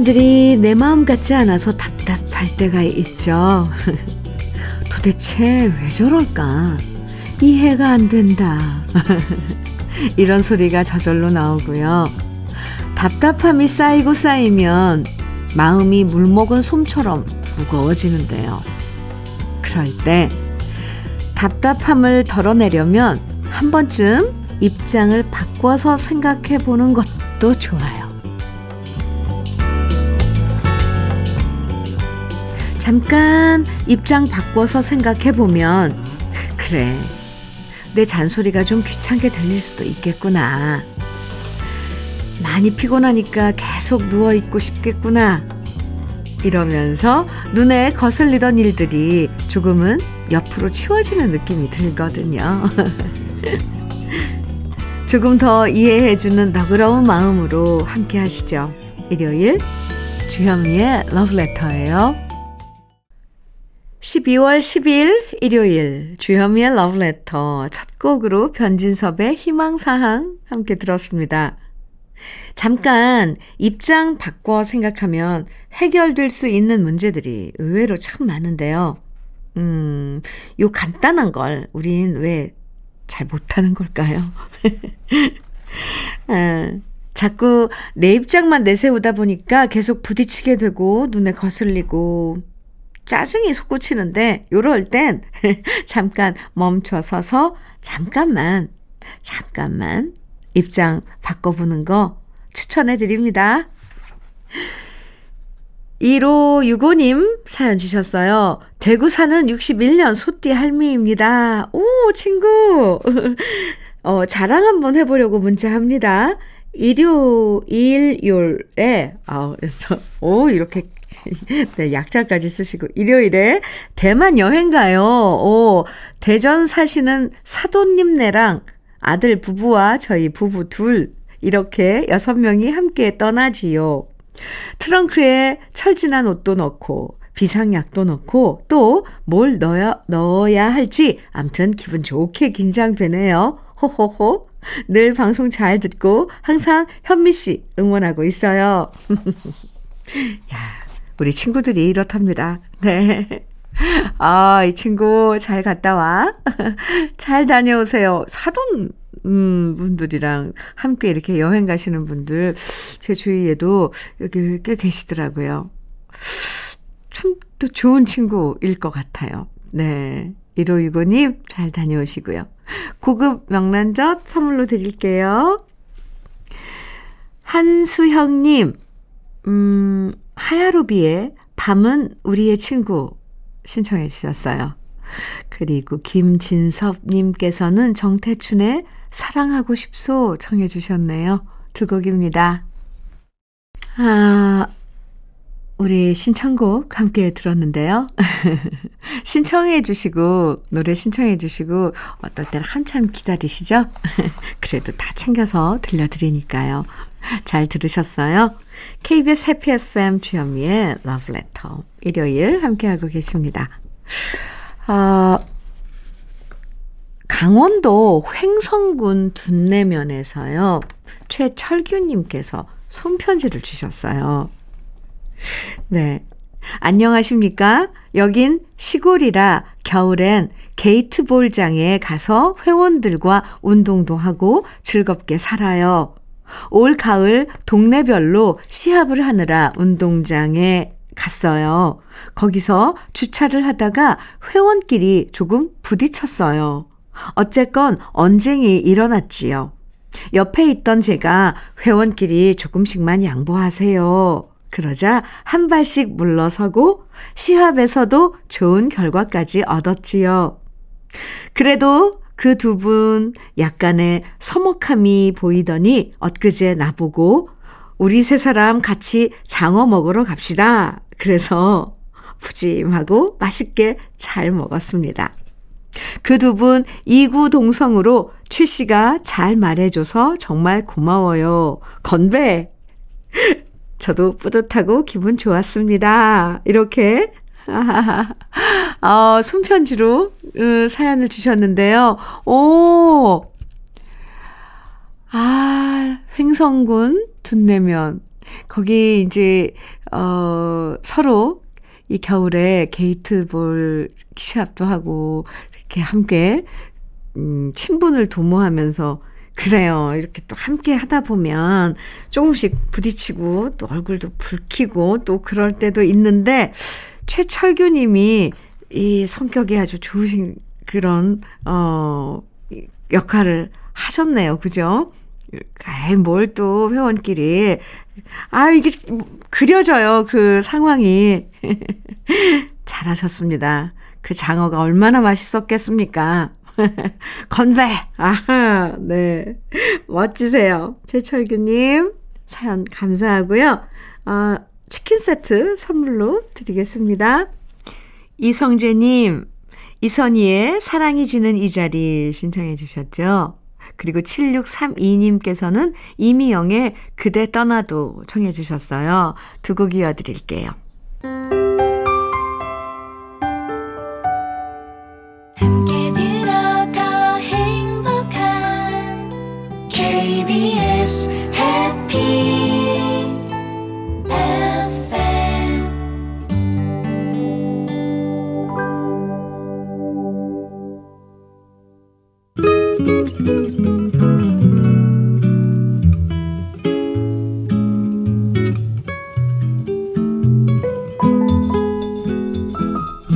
사람들이 내 마음 같지 않아서 답답할 때가 있죠. 도대체 왜 저럴까? 이해가 안 된다. 이런 소리가 저절로 나오고요. 답답함이 쌓이고 쌓이면 마음이 물먹은 솜처럼 무거워지는데요. 그럴 때 답답함을 덜어내려면 한 번쯤 입장을 바꿔서 생각해 보는 것도 좋아요. 잠깐 입장 바꿔서 생각해 보면, 그래, 내 잔소리가 좀 귀찮게 들릴 수도 있겠구나. 많이 피곤하니까 계속 누워있고 싶겠구나. 이러면서 눈에 거슬리던 일들이 조금은 옆으로 치워지는 느낌이 들거든요. 조금 더 이해해주는 너그러운 마음으로 함께 하시죠. 일요일 주현미의 러브레터예요. 12월 10일 일요일 주현미의 러브레터 첫 곡으로 변진섭의 희망사항 함께 들었습니다. 잠깐 입장 바꿔 생각하면 해결될 수 있는 문제들이 의외로 참 많은데요. 음, 요 간단한 걸 우린 왜 잘 못하는 걸까요? 아, 자꾸 내 입장만 내세우다 보니까 계속 부딪히게 되고 눈에 거슬리고 짜증이 솟구치는데 요럴 땐 잠깐 멈춰 서서 잠깐만 잠깐만 입장 바꿔보는 거 추천해 드립니다. 1565님 사연 주셨어요. 대구 사는 61년 소띠 할미입니다. 오, 친구! 어, 자랑 한번 해보려고 문자합니다. 일요 일요일에, 아, 저, 오, 이렇게, 네, 약자까지 쓰시고, 일요일에 대만 여행 가요. 오, 대전 사시는 사돈님네랑 아들 부부와 저희 부부 둘, 이렇게 여섯 명이 함께 떠나지요. 트렁크에 철진한 옷도 넣고 비상약도 넣고 또 뭘 넣어야, 넣어야 할지 암튼 기분 좋게 긴장되네요. 호호호. 늘 방송 잘 듣고 항상 현미 씨 응원하고 있어요. 야, 우리 친구들이 이렇답니다. 네. 아, 이 친구 잘 갔다 와. 잘 다녀오세요. 사돈 음, 분들이랑 함께 이렇게 여행 가시는 분들 제 주위에도 여기 꽤 계시더라고요. 참 또 좋은 친구일 것 같아요. 네. 1565님 잘 다녀오시고요. 고급 명란젓 선물로 드릴게요. 한수형님, 음, 하야루비의 밤은 우리의 친구 신청해 주셨어요. 그리고 김진섭님께서는 정태춘의 사랑하고 싶소 청해 주셨네요. 두 곡입니다. 아, 우리 신청곡 함께 들었는데요. 신청해 주시고, 노래 신청해 주시고, 어떨 때는 한참 기다리시죠? 그래도 다 챙겨서 들려드리니까요. 잘 들으셨어요? KBS 해피 FM 주현미의 러브레터. 일요일 함께하고 계십니다. 아, 강원도 횡성군 둔내면에서요. 최철규님께서 손편지를 주셨어요. 네. 안녕하십니까? 여긴 시골이라 겨울엔 게이트볼장에 가서 회원들과 운동도 하고 즐겁게 살아요. 올 가을 동네별로 시합을 하느라 운동장에 갔어요. 거기서 주차를 하다가 회원끼리 조금 부딪혔어요. 어쨌건 언쟁이 일어났지요. 옆에 있던 제가 회원끼리 조금씩만 양보하세요. 그러자 한 발씩 물러서고 시합에서도 좋은 결과까지 얻었지요. 그래도 그 두 분 약간의 서먹함이 보이더니 엊그제 나보고 우리 세 사람 같이 장어 먹으러 갑시다. 그래서 푸짐하고 맛있게 잘 먹었습니다. 그 두 분 이구동성으로 최 씨가 잘 말해줘서 정말 고마워요. 건배! 저도 뿌듯하고 기분 좋았습니다. 이렇게 어, 손편지로 음, 사연을 주셨는데요. 오, 아, 횡성군 둔내면 거기 이제, 어, 서로 이 겨울에 게이트볼 시합도 하고, 이렇게 함께, 음, 친분을 도모하면서, 그래요. 이렇게 또 함께 하다 보면 조금씩 부딪히고, 또 얼굴도 붉히고, 또 그럴 때도 있는데, 최철규 님이 이 성격이 아주 좋으신 그런, 어, 역할을 하셨네요. 그죠? 아이, 뭘 또 회원끼리. 아, 이게 그려져요. 그 상황이. 잘하셨습니다. 그 장어가 얼마나 맛있었겠습니까? 건배! 아하, 네. 멋지세요. 최철규님, 사연 감사하고요. 어, 치킨 세트 선물로 드리겠습니다. 이성재님, 이선희의 사랑이 지는 이 자리 신청해 주셨죠? 그리고 7632님께서는 이미영의 그대 떠나도 청해 주셨어요. 두 곡 이어드릴게요.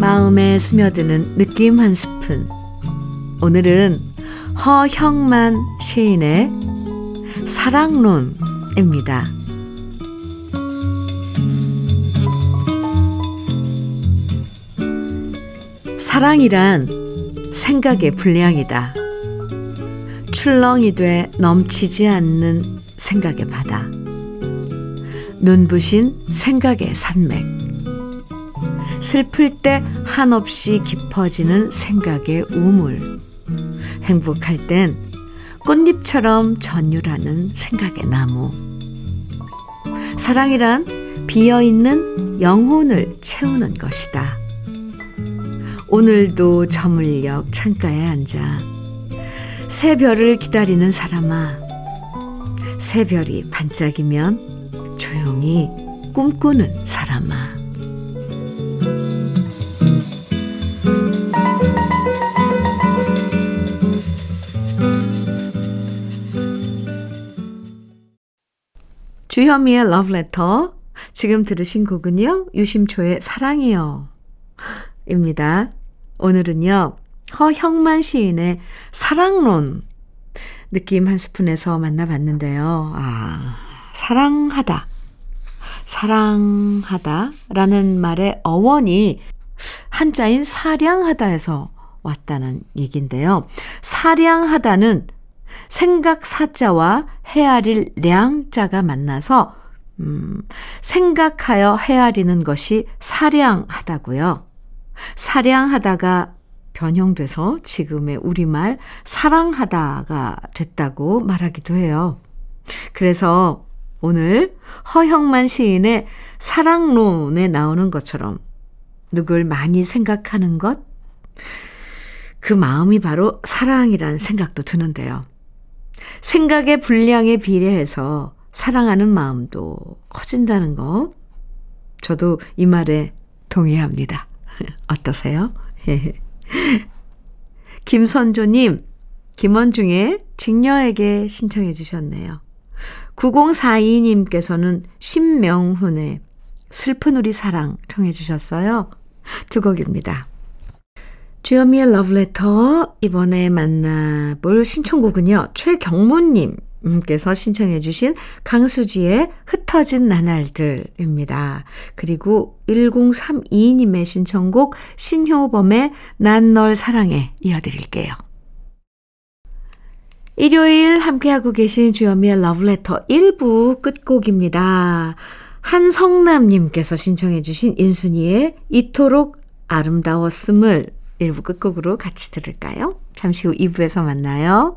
마음에 스며드는 느낌 한 스푼. 오늘은 허형만 시인의 사랑론입니다. 사랑이란 생각의 분량이다. 출렁이 돼 넘치지 않는 생각의 바다. 눈부신 생각의 산맥. 슬플 때 한없이 깊어지는 생각의 우물. 행복할 땐 꽃잎처럼 전율하는 생각의 나무. 사랑이란 비어있는 영혼을 채우는 것이다. 오늘도 저물녘 창가에 앉아 새별을 기다리는 사람아. 새별이 반짝이면 조용히 꿈꾸는 사람아. 주현미의 러브레터. 지금 들으신 곡은요, 유심초의 사랑이요. 입니다. 오늘은요, 허형만 시인의 사랑론 느낌 한 스푼에서 만나봤는데요. 아, 사랑하다. 사랑하다 라는 말의 어원이 한자인 사량하다에서 왔다는 얘기인데요. 사량하다는 생각 사자와 헤아릴 량자가 만나서 음, 생각하여 헤아리는 것이 사량하다고요. 사량하다가 변형돼서 지금의 우리말 사랑하다가 됐다고 말하기도 해요. 그래서 오늘 허형만 시인의 사랑론에 나오는 것처럼 누굴 많이 생각하는 것, 그 마음이 바로 사랑이란 생각도 드는데요. 생각의 분량에 비례해서 사랑하는 마음도 커진다는 거, 저도 이 말에 동의합니다. 어떠세요? 김선조님, 김원중의 직녀에게 신청해 주셨네요. 9042님께서는 신명훈의 슬픈 우리 사랑 청해 주셨어요. 두 곡입니다. 주현미의 러브레터 이번에 만나볼 신청곡은요. 최경문님 께서 신청해 주신 강수지의 흩어진 나날들입니다. 그리고 1032님의 신청곡 신효범의 난 널 사랑해 이어드릴게요. 일요일 함께하고 계신 주현미의 러브레터 1부 끝곡입니다. 한성남님께서 신청해 주신 인순이의 이토록 아름다웠음을 1부 끝곡으로 같이 들을까요? 잠시 후 2부에서 만나요.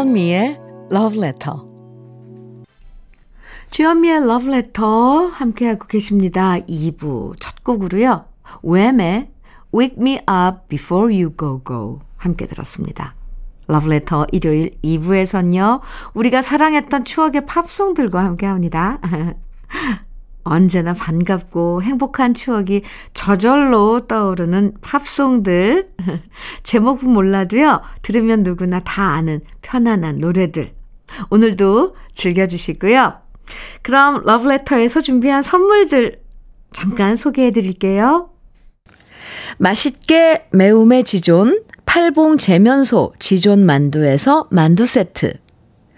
주현미의 Love Letter. 주현미의 Love Letter 함께하고 계십니다. 2부 첫 곡으로요. 웸의 Wake Me Up Before You Go Go 함께 들었습니다. Letter 일요일 2부에선요. 우리가 사랑했던 추억의 팝송들과 함께합니다. 언제나 반갑고 행복한 추억이 저절로 떠오르는 팝송들. 제목은 몰라도요, 들으면 누구나 다 아는 편안한 노래들. 오늘도 즐겨주시고요. 그럼 러브레터에서 준비한 선물들 잠깐 소개해 드릴게요. 맛있게 매움의 지존, 팔봉 재면소 지존 만두에서 만두 세트.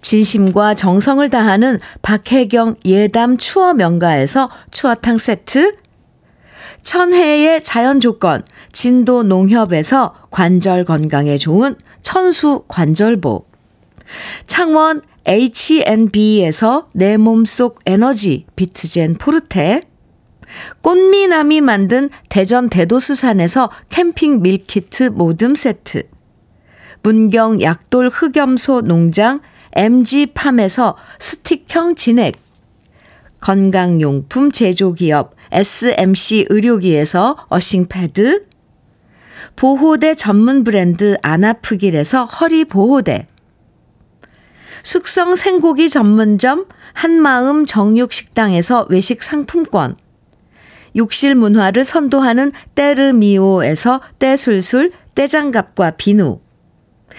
진심과 정성을 다하는 박혜경 예담 추어 명가에서 추어탕 세트, 천혜의 자연 조건, 진도 농협에서 관절 건강에 좋은 천수 관절보, 창원 H&B에서 내 몸속 에너지 비트젠 포르테, 꽃미남이 만든 대전 대도수산에서 캠핑 밀키트 모듬 세트, 문경 약돌 흑염소 농장 MG팜에서 스틱형 진액, 건강용품 제조기업 SMC 의료기에서 earthing 패드, 보호대 전문 브랜드 아나프길에서 허리보호대, 숙성 생고기 전문점 한마음 정육식당에서 외식 상품권, 욕실 문화를 선도하는 때르미오에서 때술술 때장갑과 비누,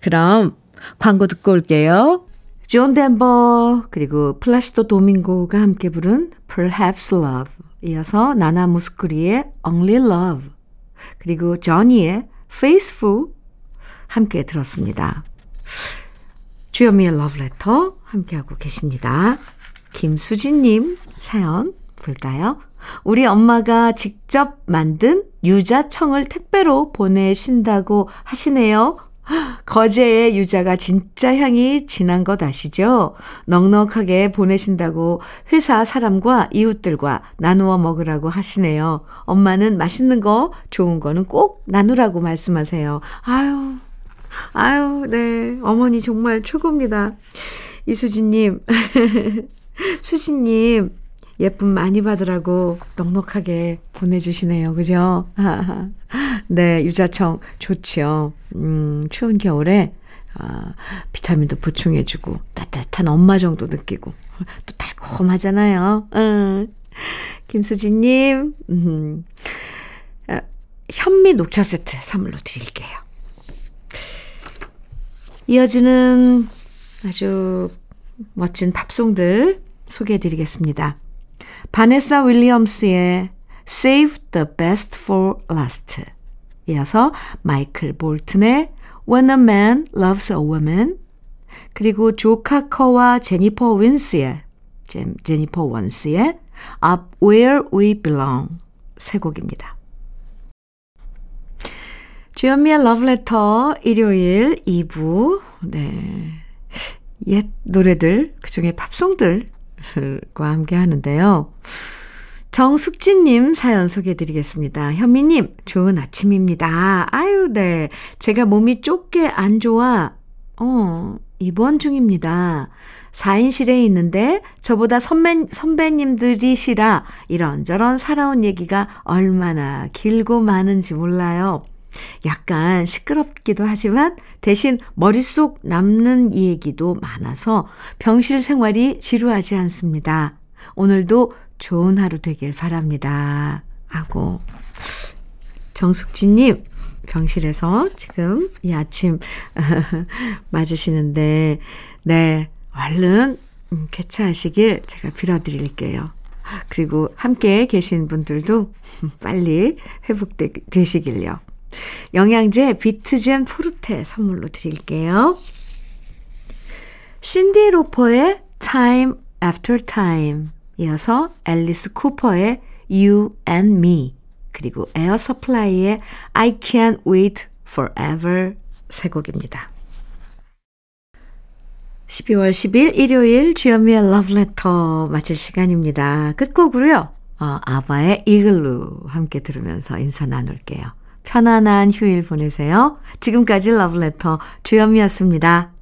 그럼 광고 듣고 올게요. 존 덴버 그리고 플라시도 도밍고가 함께 부른 Perhaps Love 이어서 나나 무스크리의 Only Love 그리고 저니의 Faithful 함께 들었습니다. 주현미의 러브레터 함께하고 계십니다. 김수진님 사연 볼까요? 우리 엄마가 직접 만든 유자청을 택배로 보내신다고 하시네요. 거제의 유자가 진짜 향이 진한 것 아시죠? 넉넉하게 보내신다고 회사 사람과 이웃들과 나누어 먹으라고 하시네요. 엄마는 맛있는 거, 좋은 거는 꼭 나누라고 말씀하세요. 아유, 아유, 네. 어머니 정말 최고입니다. 이수진님, 수진님, 예쁨 많이 받으라고 넉넉하게 보내주시네요. 그죠? 네, 유자청 좋지요. 음, 추운 겨울에 아, 비타민도 보충해주고 따뜻한 엄마 정도 느끼고 또 달콤하잖아요. 음. 김수진님, 음, 아, 현미 녹차 세트 선물로 드릴게요. 이어지는 아주 멋진 팝송들 소개해 드리겠습니다. 바네사 윌리엄스의 Save the Best for Last. 이어서 마이클 볼튼의 When a Man Loves a Woman. 그리고 조 카커와 제니퍼 윈스의 제니퍼 원스의 Up Where We Belong 세 곡입니다. 주현미의 러브레터 일요일 2부 네. 옛 노래들 그중에 팝송들 과 함께 하는데요. 정숙진님 사연 소개해드리겠습니다. 현미님, 좋은 아침입니다. 아유, 네. 제가 몸이 좁게 안 좋아, 어, 입원 중입니다. 4인실에 있는데 저보다 선배, 선배님들이시라 이런저런 살아온 얘기가 얼마나 길고 많은지 몰라요. 약간 시끄럽기도 하지만 대신 머릿속 남는 얘기도 많아서 병실 생활이 지루하지 않습니다. 오늘도 좋은 하루 되길 바랍니다. 하고 정숙진님 병실에서 지금 이 아침 맞으시는데 네 얼른 음, 쾌차하시길 제가 빌어드릴게요. 그리고 함께 계신 분들도 빨리 회복되시길요. 영양제 비트젠 포르테 선물로 드릴게요. 신디 로퍼의 Time After Time 이어서 앨리스 쿠퍼의 You and Me 그리고 에어 서플라이의 I Can Wait Forever 세 곡입니다. 12월 10일 일요일 주현미의 러브레터 마칠 시간입니다. 끝곡으로요. 어, 아바의 Eagle로 함께 들으면서 인사 나눌게요. 편안한 휴일 보내세요. 지금까지 러브레터 주현미였습니다.